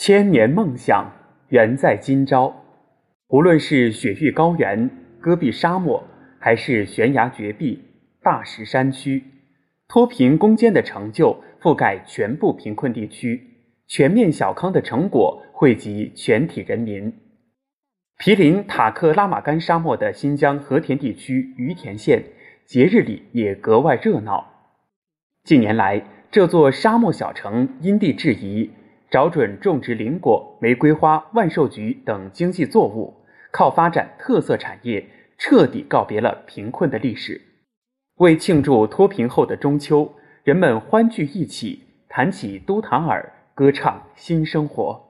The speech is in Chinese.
千年梦想圆在今朝。无论是雪域高原、戈壁沙漠，还是悬崖绝壁、大石山区，脱贫攻坚的成就覆盖全部贫困地区，全面小康的成果惠及全体人民。毗邻塔克拉玛干沙漠的新疆和田地区于田县，节日里也格外热闹。近年来，这座沙漠小城因地制宜。找准种植林果、玫瑰花、万寿菊等经济作物，靠发展特色产业，彻底告别了贫困的历史。为庆祝脱贫后的中秋，人们欢聚一起，弹起都塔尔，歌唱新生活。